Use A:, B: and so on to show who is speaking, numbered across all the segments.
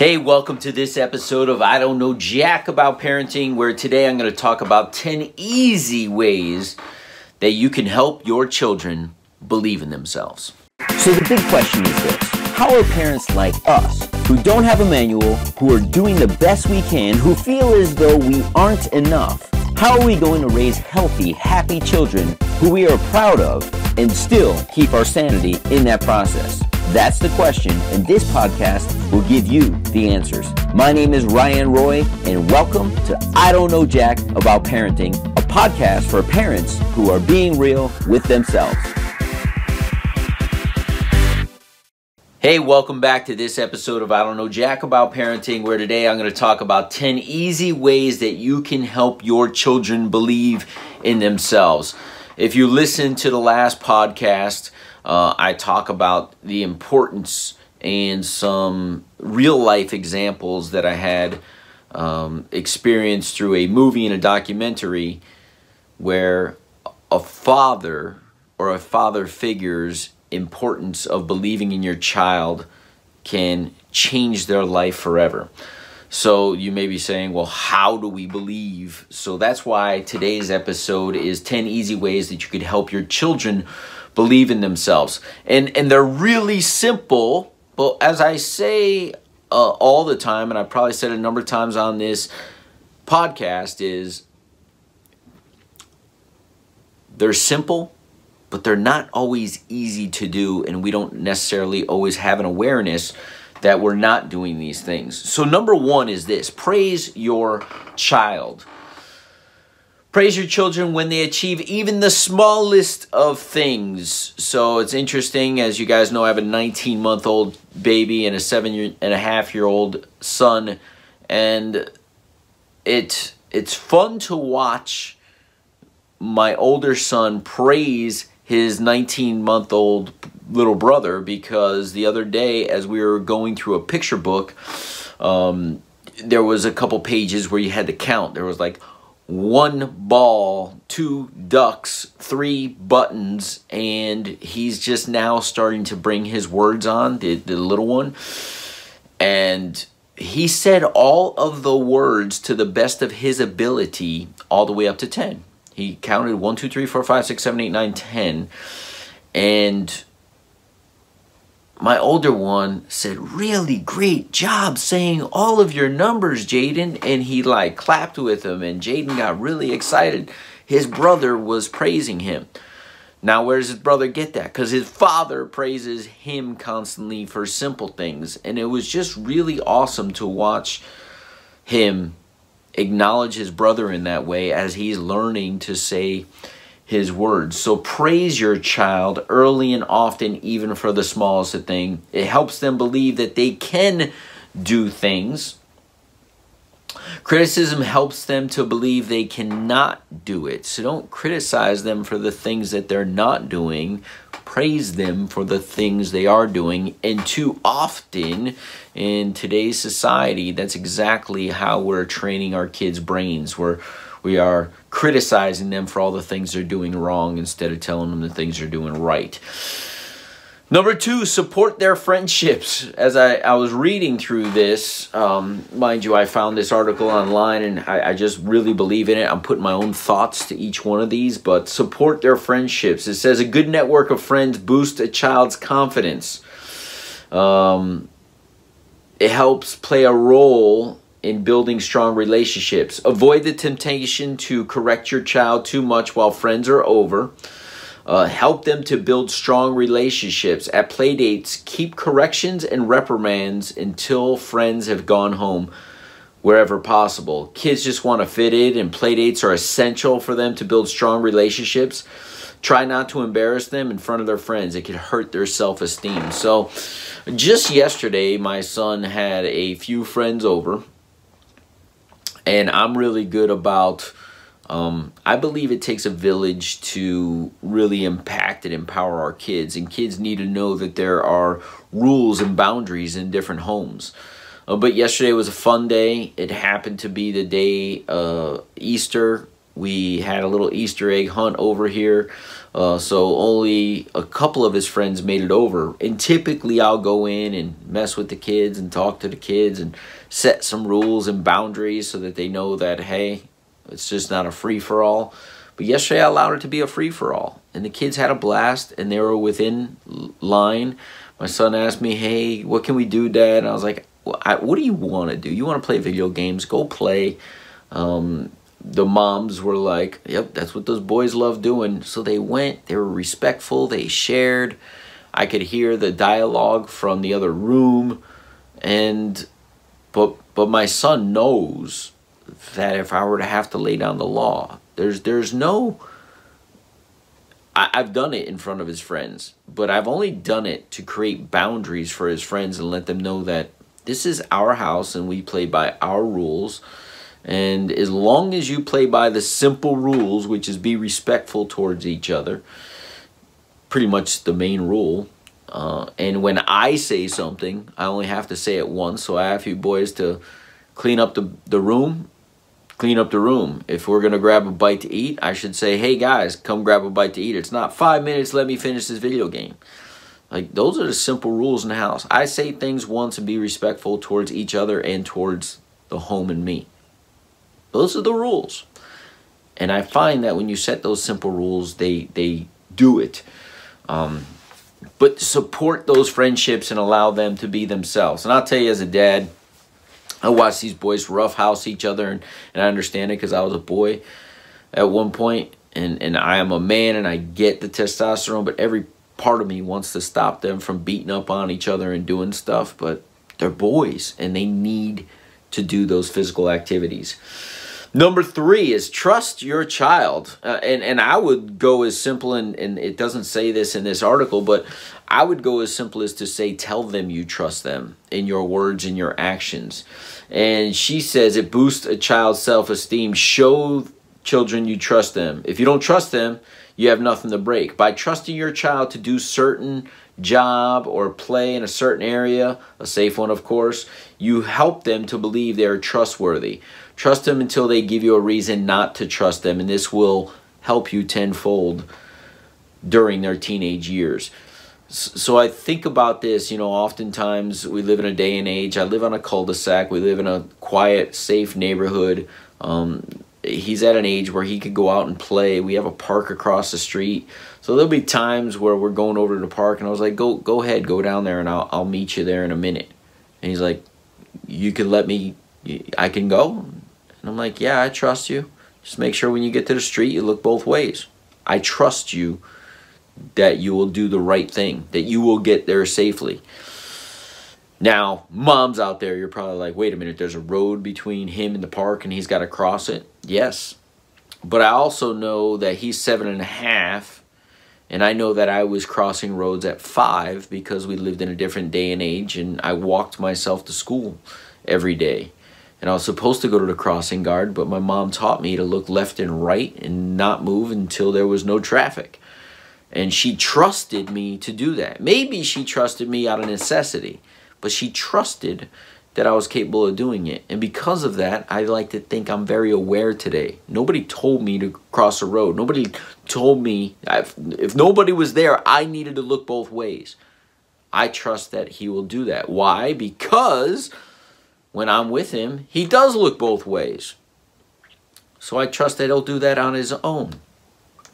A: Hey, welcome to this episode of I Don't Know Jack About Parenting, where today I'm going to talk about 10 easy ways that you can help your children believe in themselves.
B: So, the big question is this How are parents like us, who don't have a manual, who are doing the best we can, who feel as though we aren't enough, how are we going to raise healthy, happy children who we are proud of and still keep our sanity in that process? That's the question, and this podcast will give you the answers. My name is Ryan Roy, and welcome to I Don't Know Jack About Parenting, a podcast for parents who are being real with themselves.
A: Hey, welcome back to this episode of I Don't Know Jack About Parenting, where today I'm going to talk about 10 easy ways that you can help your children believe in themselves. If you listen to the last podcast, uh, I talk about the importance and some real life examples that I had um, experienced through a movie and a documentary where a father or a father figure's importance of believing in your child can change their life forever. So you may be saying, well, how do we believe? So that's why today's episode is 10 easy ways that you could help your children believe in themselves. And and they're really simple, but as I say uh, all the time and I probably said a number of times on this podcast is they're simple, but they're not always easy to do and we don't necessarily always have an awareness that we're not doing these things. So, number one is this praise your child. Praise your children when they achieve even the smallest of things. So it's interesting, as you guys know, I have a 19 month old baby and a seven year and a half year old son, and it it's fun to watch my older son praise his 19 month old little brother because the other day, as we were going through a picture book, um, there was a couple pages where you had to count. There was like one ball, two ducks, three buttons, and he's just now starting to bring his words on, the, the little one. And he said all of the words to the best of his ability all the way up to 10. He counted 1, 2, 3, 4, 5, 6, 7, 8, 9, 10. And my older one said, Really great job saying all of your numbers, Jaden. And he like clapped with him, and Jaden got really excited. His brother was praising him. Now, where does his brother get that? Because his father praises him constantly for simple things. And it was just really awesome to watch him acknowledge his brother in that way as he's learning to say his words. So praise your child early and often, even for the smallest of things. It helps them believe that they can do things. Criticism helps them to believe they cannot do it. So don't criticize them for the things that they're not doing. Praise them for the things they are doing. And too often in today's society, that's exactly how we're training our kids' brains. We're we are criticizing them for all the things they're doing wrong instead of telling them the things they're doing right. Number two, support their friendships. As I, I was reading through this, um, mind you, I found this article online and I, I just really believe in it. I'm putting my own thoughts to each one of these, but support their friendships. It says a good network of friends boosts a child's confidence. Um, it helps play a role in building strong relationships. Avoid the temptation to correct your child too much while friends are over. Uh, help them to build strong relationships. At playdates, keep corrections and reprimands until friends have gone home wherever possible. Kids just want to fit in, and playdates are essential for them to build strong relationships. Try not to embarrass them in front of their friends. It could hurt their self esteem. So, just yesterday, my son had a few friends over and I'm really good about. Um, I believe it takes a village to really impact and empower our kids, and kids need to know that there are rules and boundaries in different homes. Uh, but yesterday was a fun day. It happened to be the day uh, Easter We had a little Easter egg hunt over here. Uh, so only a couple of his friends made it over. And typically I'll go in and mess with the kids and talk to the kids and set some rules and boundaries so that they know that, hey, it's just not a free for all. But yesterday I allowed it to be a free for all. And the kids had a blast and they were within line. My son asked me, hey, what can we do, Dad? And I was like, what do you want to do? You want to play video games? Go play. Um, the moms were like, yep, that's what those boys love doing. So they went, they were respectful, they shared. I could hear the dialogue from the other room. And, but, but my son knows that if I were to have to lay down the law, there's, there's no, I, I've done it in front of his friends, but I've only done it to create boundaries for his friends and let them know that this is our house and we play by our rules and as long as you play by the simple rules, which is be respectful towards each other, pretty much the main rule. Uh, and when I say something, I only have to say it once. So I ask you boys to clean up the, the room, clean up the room. If we're going to grab a bite to eat, I should say, hey guys, come grab a bite to eat. It's not five minutes, let me finish this video game. Like, those are the simple rules in the house. I say things once and be respectful towards each other and towards the home and me. Those are the rules. And I find that when you set those simple rules, they, they do it. Um, but support those friendships and allow them to be themselves. And I'll tell you as a dad, I watch these boys roughhouse each other, and, and I understand it because I was a boy at one point, and, and I am a man, and I get the testosterone, but every part of me wants to stop them from beating up on each other and doing stuff, but they're boys, and they need to do those physical activities. Number three is trust your child. Uh, and, and I would go as simple, and, and it doesn't say this in this article, but I would go as simple as to say, tell them you trust them in your words and your actions. And she says it boosts a child's self esteem. Show children you trust them. If you don't trust them, you have nothing to break. By trusting your child to do certain job or play in a certain area, a safe one of course, you help them to believe they are trustworthy. Trust them until they give you a reason not to trust them, and this will help you tenfold during their teenage years. So I think about this, you know, oftentimes we live in a day and age. I live on a cul-de-sac. We live in a quiet, safe neighborhood. Um, he's at an age where he could go out and play. We have a park across the street. So there'll be times where we're going over to the park and I was like, go go ahead, go down there and I'll, I'll meet you there in a minute. And he's like, you can let me, I can go? And I'm like, yeah, I trust you. Just make sure when you get to the street, you look both ways. I trust you that you will do the right thing, that you will get there safely. Now, moms out there, you're probably like, wait a minute, there's a road between him and the park and he's got to cross it. Yes. But I also know that he's seven and a half, and I know that I was crossing roads at five because we lived in a different day and age, and I walked myself to school every day and I was supposed to go to the crossing guard, but my mom taught me to look left and right and not move until there was no traffic. And she trusted me to do that. Maybe she trusted me out of necessity, but she trusted that I was capable of doing it. And because of that, I like to think I'm very aware today. Nobody told me to cross a road. Nobody told me, if nobody was there, I needed to look both ways. I trust that he will do that. Why? Because when I'm with him, he does look both ways. So I trust that he'll do that on his own.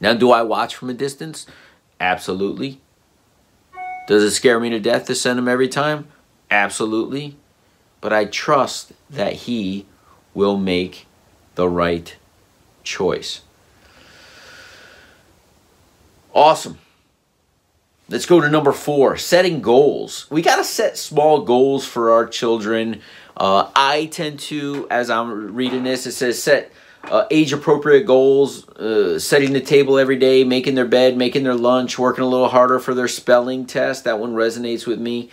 A: Now, do I watch from a distance? Absolutely. Does it scare me to death to send him every time? Absolutely. But I trust that he will make the right choice. Awesome. Let's go to number four setting goals. We got to set small goals for our children uh, I tend to, as I'm reading this, it says set uh, age appropriate goals, uh, setting the table every day, making their bed, making their lunch, working a little harder for their spelling test. That one resonates with me.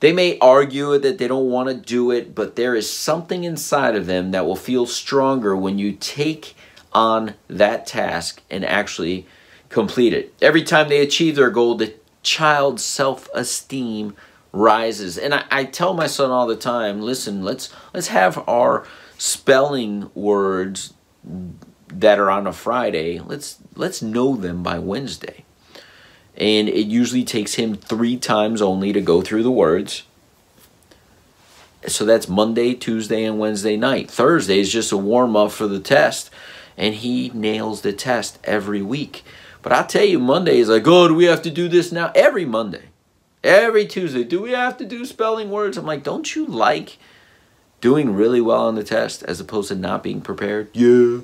A: They may argue that they don't want to do it, but there is something inside of them that will feel stronger when you take on that task and actually complete it. Every time they achieve their goal, the child's self esteem rises. And I, I tell my son all the time, listen, let's let's have our spelling words that are on a Friday, let's let's know them by Wednesday. And it usually takes him 3 times only to go through the words. So that's Monday, Tuesday, and Wednesday night. Thursday is just a warm up for the test. And he nails the test every week. But I'll tell you, Monday is like, oh, do we have to do this now? Every Monday. Every Tuesday, do we have to do spelling words? I'm like, don't you like doing really well on the test as opposed to not being prepared? Yeah.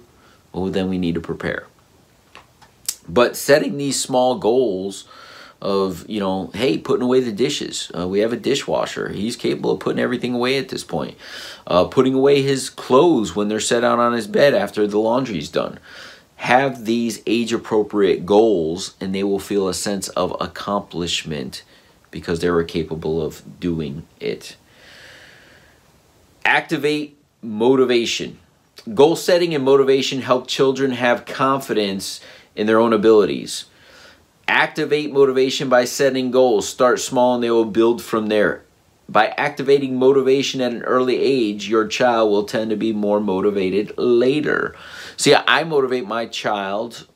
A: Well, then we need to prepare. But setting these small goals of, you know, hey, putting away the dishes. Uh, we have a dishwasher. He's capable of putting everything away at this point. Uh, putting away his clothes when they're set out on his bed after the laundry's done. Have these age appropriate goals, and they will feel a sense of accomplishment because they were capable of doing it. Activate motivation. Goal setting and motivation help children have confidence in their own abilities. Activate motivation by setting goals. Start small and they will build from there. By activating motivation at an early age, your child will tend to be more motivated later. See, I motivate my child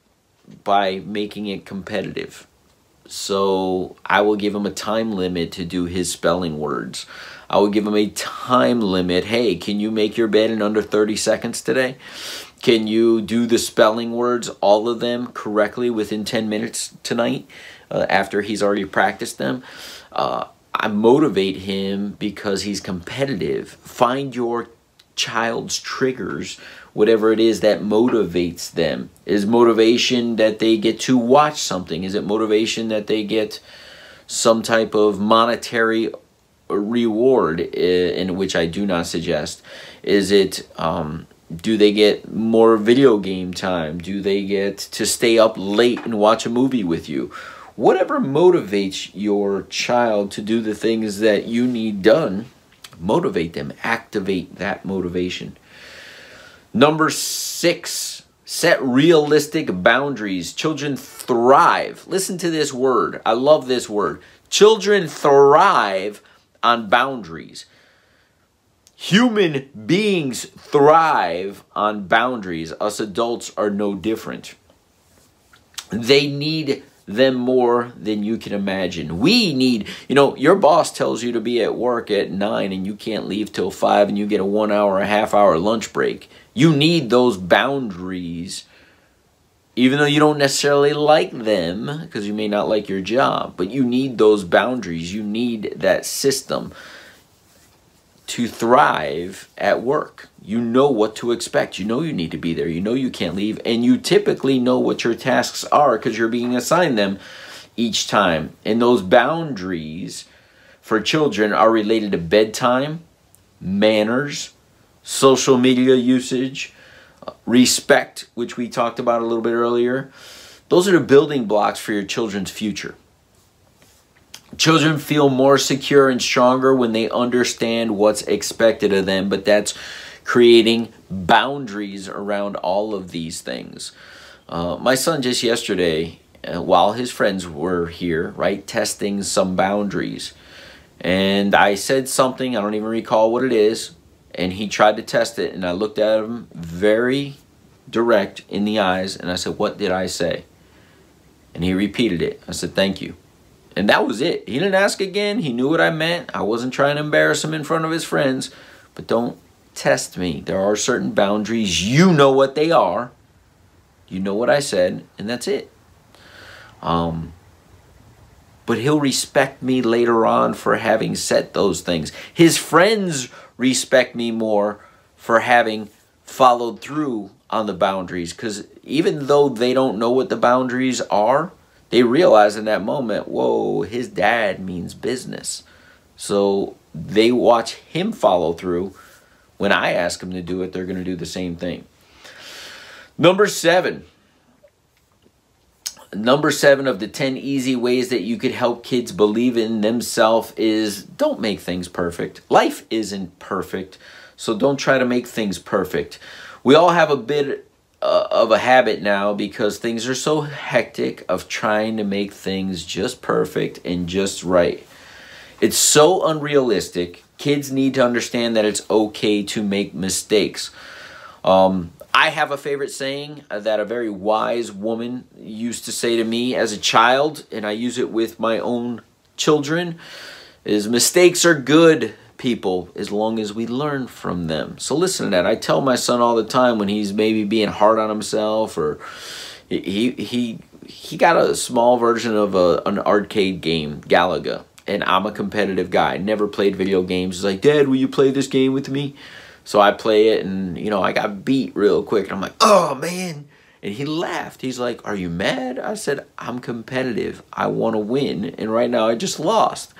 A: by making it competitive. So I will give him a time limit to do his spelling words. I will give him a time limit. Hey, can you make your bed in under 30 seconds today? Can you do the spelling words, all of them, correctly within 10 minutes tonight uh, after he's already practiced them? Uh, I motivate him because he's competitive. Find your child's triggers whatever it is that motivates them. Is motivation that they get to watch something? Is it motivation that they get some type of monetary reward, in which I do not suggest? Is it, um, do they get more video game time? Do they get to stay up late and watch a movie with you? Whatever motivates your child to do the things that you need done, motivate them, activate that motivation. Number six, set realistic boundaries. Children thrive. Listen to this word. I love this word. Children thrive on boundaries. Human beings thrive on boundaries. Us adults are no different. They need them more than you can imagine. We need, you know, your boss tells you to be at work at 9 and you can't leave till 5 and you get a 1 hour, a half hour lunch break. You need those boundaries even though you don't necessarily like them because you may not like your job, but you need those boundaries. You need that system to thrive at work. You know what to expect. You know you need to be there. You know you can't leave. And you typically know what your tasks are because you're being assigned them each time. And those boundaries for children are related to bedtime, manners, social media usage, respect, which we talked about a little bit earlier. Those are the building blocks for your children's future. Children feel more secure and stronger when they understand what's expected of them, but that's creating boundaries around all of these things. Uh, my son just yesterday, uh, while his friends were here, right, testing some boundaries, and I said something, I don't even recall what it is, and he tried to test it, and I looked at him very direct in the eyes, and I said, What did I say? And he repeated it. I said, Thank you. And that was it. He didn't ask again. He knew what I meant. I wasn't trying to embarrass him in front of his friends. But don't test me. There are certain boundaries. You know what they are. You know what I said, and that's it. Um, but he'll respect me later on for having said those things. His friends respect me more for having followed through on the boundaries because even though they don't know what the boundaries are, they realize in that moment, whoa, his dad means business. So they watch him follow through. When I ask them to do it, they're going to do the same thing. Number seven. Number seven of the 10 easy ways that you could help kids believe in themselves is don't make things perfect. Life isn't perfect, so don't try to make things perfect. We all have a bit uh, of a habit now because things are so hectic of trying to make things just perfect and just right. It's so unrealistic. Kids need to understand that it's okay to make mistakes. Um, I have a favorite saying that a very wise woman used to say to me as a child, and I use it with my own children, is mistakes are good, people, as long as we learn from them. So listen to that. I tell my son all the time when he's maybe being hard on himself or he he he got a small version of a, an arcade game, Galaga. And I'm a competitive guy. Never played video games. He's like, Dad, will you play this game with me? So I play it and, you know, I got beat real quick. And I'm like, oh, man. And he laughed. He's like, are you mad? I said, I'm competitive. I want to win. And right now I just lost.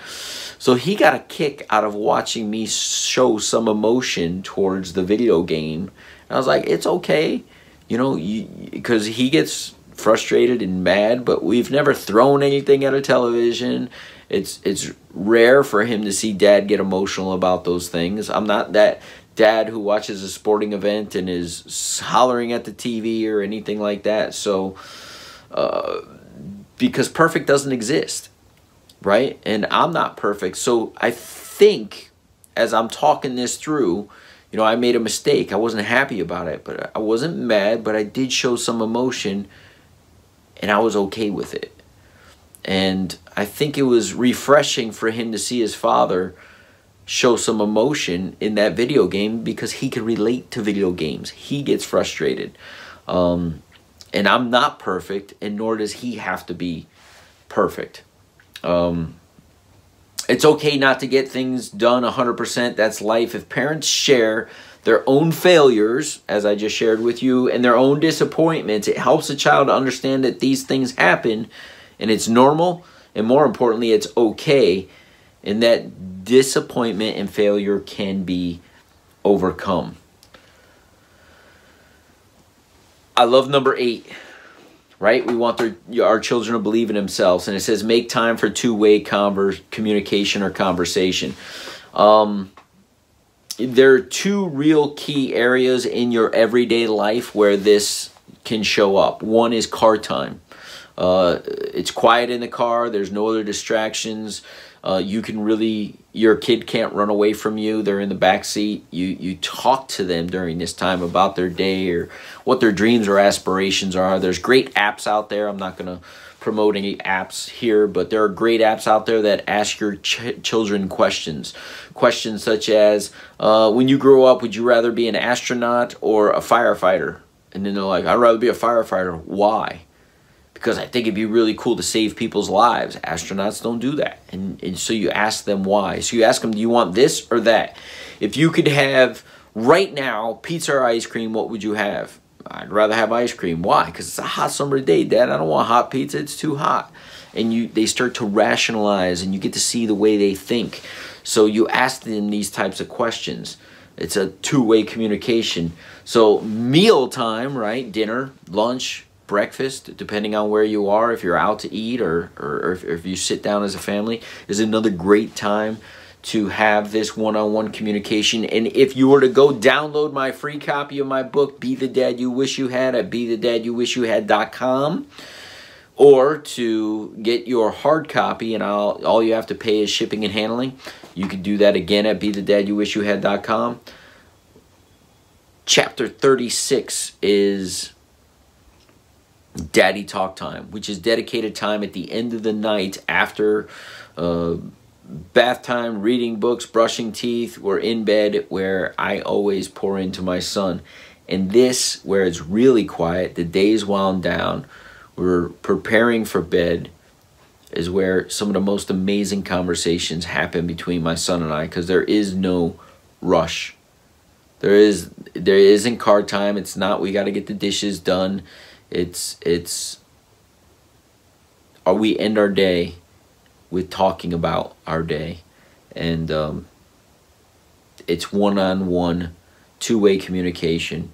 A: So he got a kick out of watching me show some emotion towards the video game. And I was like, it's okay. You know, because he gets frustrated and mad, but we've never thrown anything at a television. It's it's rare for him to see dad get emotional about those things. I'm not that dad who watches a sporting event and is hollering at the TV or anything like that. So, uh, because perfect doesn't exist, right? And I'm not perfect. So I think as I'm talking this through, you know, I made a mistake. I wasn't happy about it, but I wasn't mad, but I did show some emotion and I was okay with it. And I think it was refreshing for him to see his father show some emotion in that video game because he can relate to video games. He gets frustrated. Um, and I'm not perfect, and nor does he have to be perfect. Um, it's okay not to get things done 100%. That's life. If parents share their own failures, as I just shared with you, and their own disappointments, it helps a child to understand that these things happen and it's normal, and more importantly, it's okay, and that disappointment and failure can be overcome. I love number eight, right? We want their, our children to believe in themselves. And it says, make time for two way converse, communication or conversation. Um, there are two real key areas in your everyday life where this can show up. One is car time. Uh, it's quiet in the car. There's no other distractions. Uh, you can really, your kid can't run away from you. They're in the back seat. You you talk to them during this time about their day or what their dreams or aspirations are. There's great apps out there. I'm not gonna promote any apps here, but there are great apps out there that ask your ch- children questions. Questions such as, uh, when you grow up, would you rather be an astronaut or a firefighter? And then they're like, I'd rather be a firefighter. Why? Because I think it'd be really cool to save people's lives. Astronauts don't do that. And, and so you ask them why. So you ask them, do you want this or that? If you could have right now pizza or ice cream, what would you have? I'd rather have ice cream. Why? Because it's a hot summer day, Dad. I don't want hot pizza. It's too hot. And you, they start to rationalize, and you get to see the way they think. So you ask them these types of questions. It's a two-way communication. So meal time, right? Dinner, lunch, breakfast, depending on where you are, if you're out to eat or, or, or if, if, you sit down as a family, is another great time to have this one-on-one communication. And if you were to go download my free copy of my book, Be the Dad You Wish You Had at BeTheDadYouWishYouHad.com, or to get your hard copy and I'll, all you have to pay is shipping and handling, you can do that again at BeTheDadYouWishYouHad.com. Chapter 36 is Daddy Talk Time, which is dedicated time at the end of the night after uh, bath time, reading books, brushing teeth. We're in bed where I always pour into my son. And this, where it's really quiet, the day's wound down, we're preparing for bed, is where some of the most amazing conversations happen between my son and I because there is no rush. There is there isn't car time. It's not we got to get the dishes done it's it's or we end our day with talking about our day. And um, it's one-on-one two-way communication.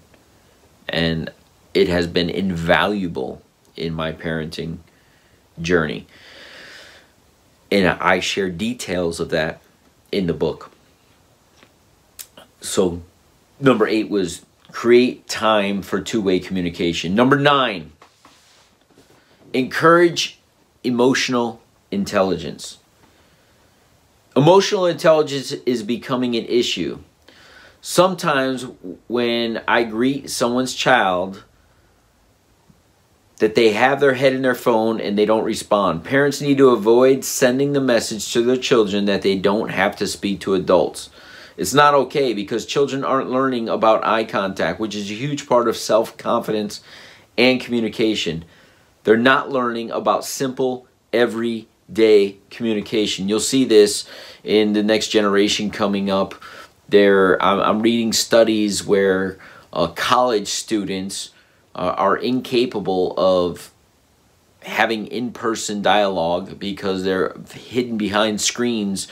A: And it has been invaluable in my parenting journey. And i share details of that in the book. So number eight was create time for two way communication. Number nine, encourage emotional intelligence. Emotional intelligence is becoming an issue. sometimes when I greet someone's child, that they have their head in their phone and they don't respond. Parents need to avoid sending the message to their children that they don't have to speak to adults. It's not okay because children aren't learning about eye contact, which is a huge part of self confidence and communication. They're not learning about simple, everyday communication. You'll see this in the next generation coming up. There, I'm, reading studies where uh, college students uh, are incapable of having in-person dialogue because they're hidden behind screens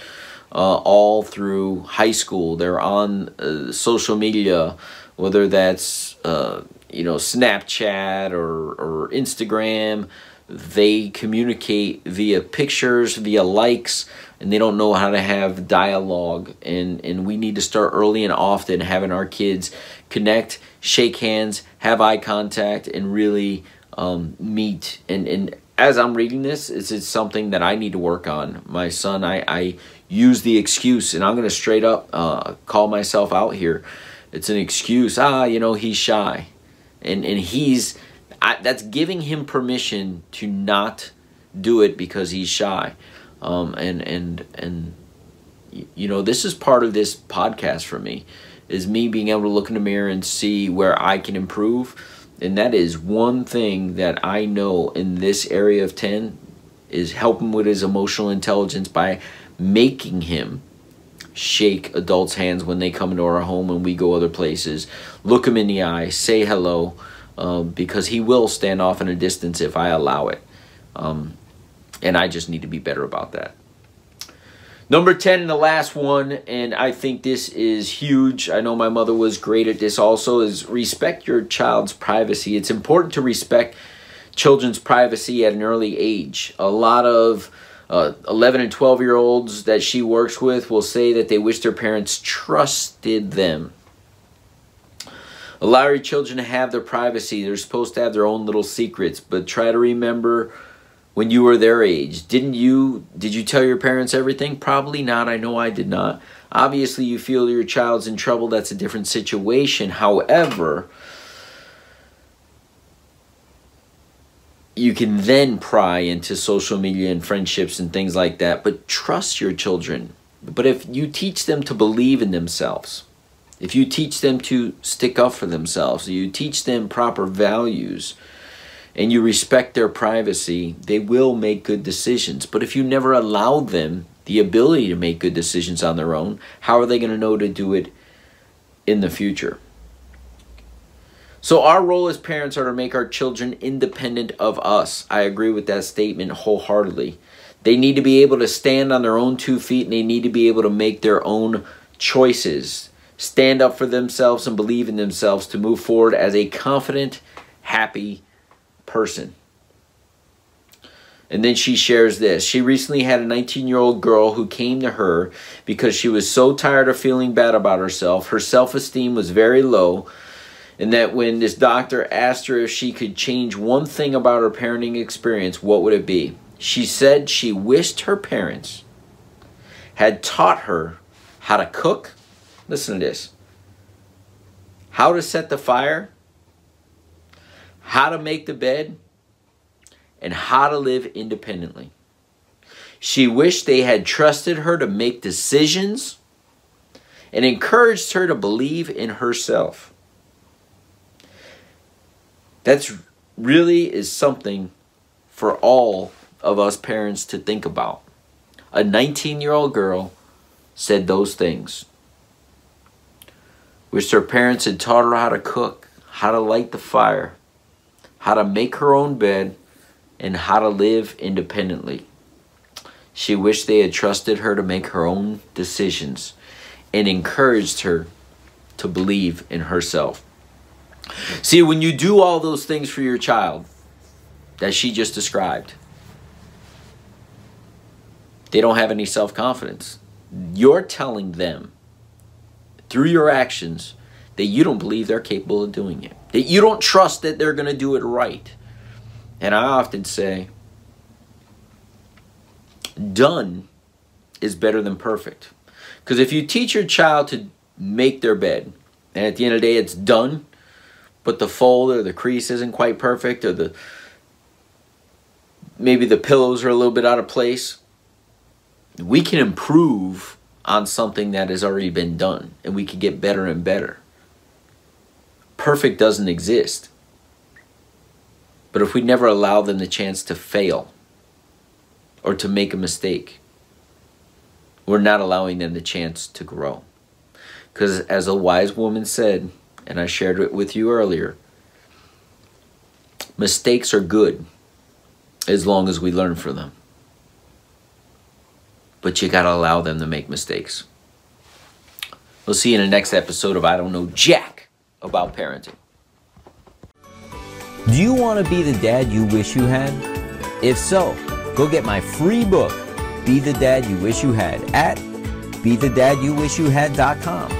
A: uh, all through high school. They're on uh, social media, whether that's uh, you know Snapchat or or Instagram. They communicate via pictures, via likes, and they don't know how to have dialogue. And and we need to start early and often having our kids connect, shake hands, have eye contact, and really um, meet. And, and as I'm reading this, it's, it's something that I need to work on. My son, I, I use the excuse, and I'm going to straight up uh, call myself out here. It's an excuse. Ah, you know, he's shy. And, and he's, I, that's giving him permission to not do it because he's shy. Um, and, and, and, you know, this is part of this podcast for me is me being able to look in the mirror and see where I can improve. And that is one thing that I know in this area of 10 is helping with his emotional intelligence by making him shake adults' hands when they come into our home and we go other places. Look him in the eye, say hello, um, because he will stand off in a distance if I allow it. Um, and I just need to be better about that. Number 10 and the last one, and I think this is huge. I know my mother was great at this also, is respect your child's privacy. It's important to respect children's privacy at an early age. A lot of uh, 11 and 12 year olds that she works with will say that they wish their parents trusted them. Allow your children to have their privacy. They're supposed to have their own little secrets, but try to remember when you were their age. Didn't you did you tell your parents everything? Probably not. I know I did not. Obviously, you feel your child's in trouble. That's a different situation. However, you can then pry into social media and friendships and things like that, but trust your children. But if you teach them to believe in themselves, if you teach them to stick up for themselves, you teach them proper values, and you respect their privacy, they will make good decisions. But if you never allow them the ability to make good decisions on their own, how are they going to know to do it in the future? So, our role as parents are to make our children independent of us. I agree with that statement wholeheartedly. They need to be able to stand on their own two feet and they need to be able to make their own choices, stand up for themselves and believe in themselves to move forward as a confident, happy person. And then she shares this. She recently had a 19 year old girl who came to her because she was so tired of feeling bad about herself. Her self esteem was very low. And that when this doctor asked her if she could change one thing about her parenting experience, what would it be? She said she wished her parents had taught her how to cook. Listen to this how to set the fire how to make the bed, and how to live independently. She wished they had trusted her to make decisions and encouraged her to believe in herself. That's really is something for all of us parents to think about. A 19 year old girl said those things. Wished her parents had taught her how to cook, how to light the fire, how to make her own bed, and how to live independently. She wished they had trusted her to make her own decisions and encouraged her to believe in herself. See, when you do all those things for your child that she just described, they don't have any self confidence. You're telling them through your actions that you don't believe they're capable of doing it, that you don't trust that they're going to do it right. And I often say, done is better than perfect. Because if you teach your child to make their bed. And at the end of the day, it's done, but the fold or the crease isn't quite perfect, or the maybe the pillows are a little bit out of place. We can improve on something that has already been done, and we can get better and better. Perfect doesn't exist. But if we never allow them the chance to fail or to make a mistake, we're not allowing them the chance to grow. Because as a wise woman said, and I shared it with you earlier, mistakes are good as long as we learn from them. But you got to allow them to make mistakes. We'll see you in the next episode of I Don't Know Jack about parenting.
B: Do you want to be the dad you wish you had? If so, go get my free book, Be the Dad You Wish You Had, at BeTheDadYouWishYouHad.com.